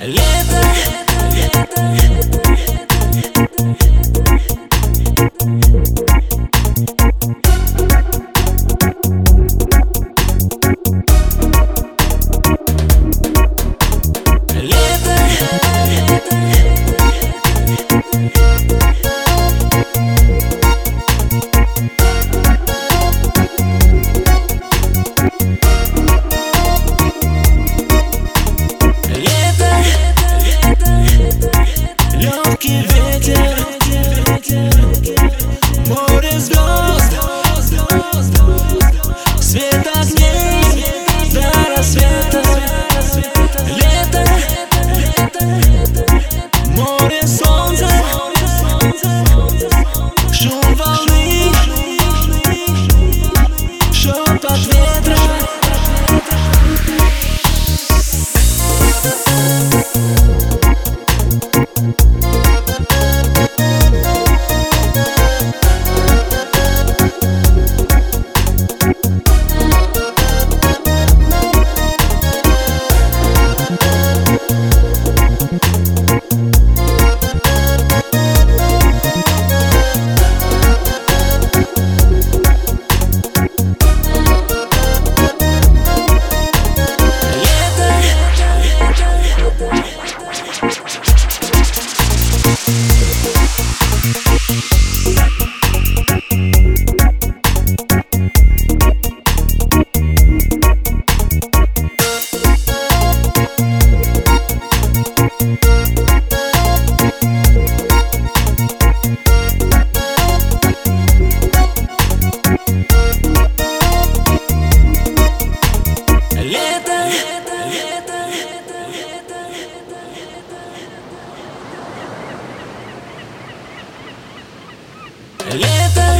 Лето, лето, лето. Лето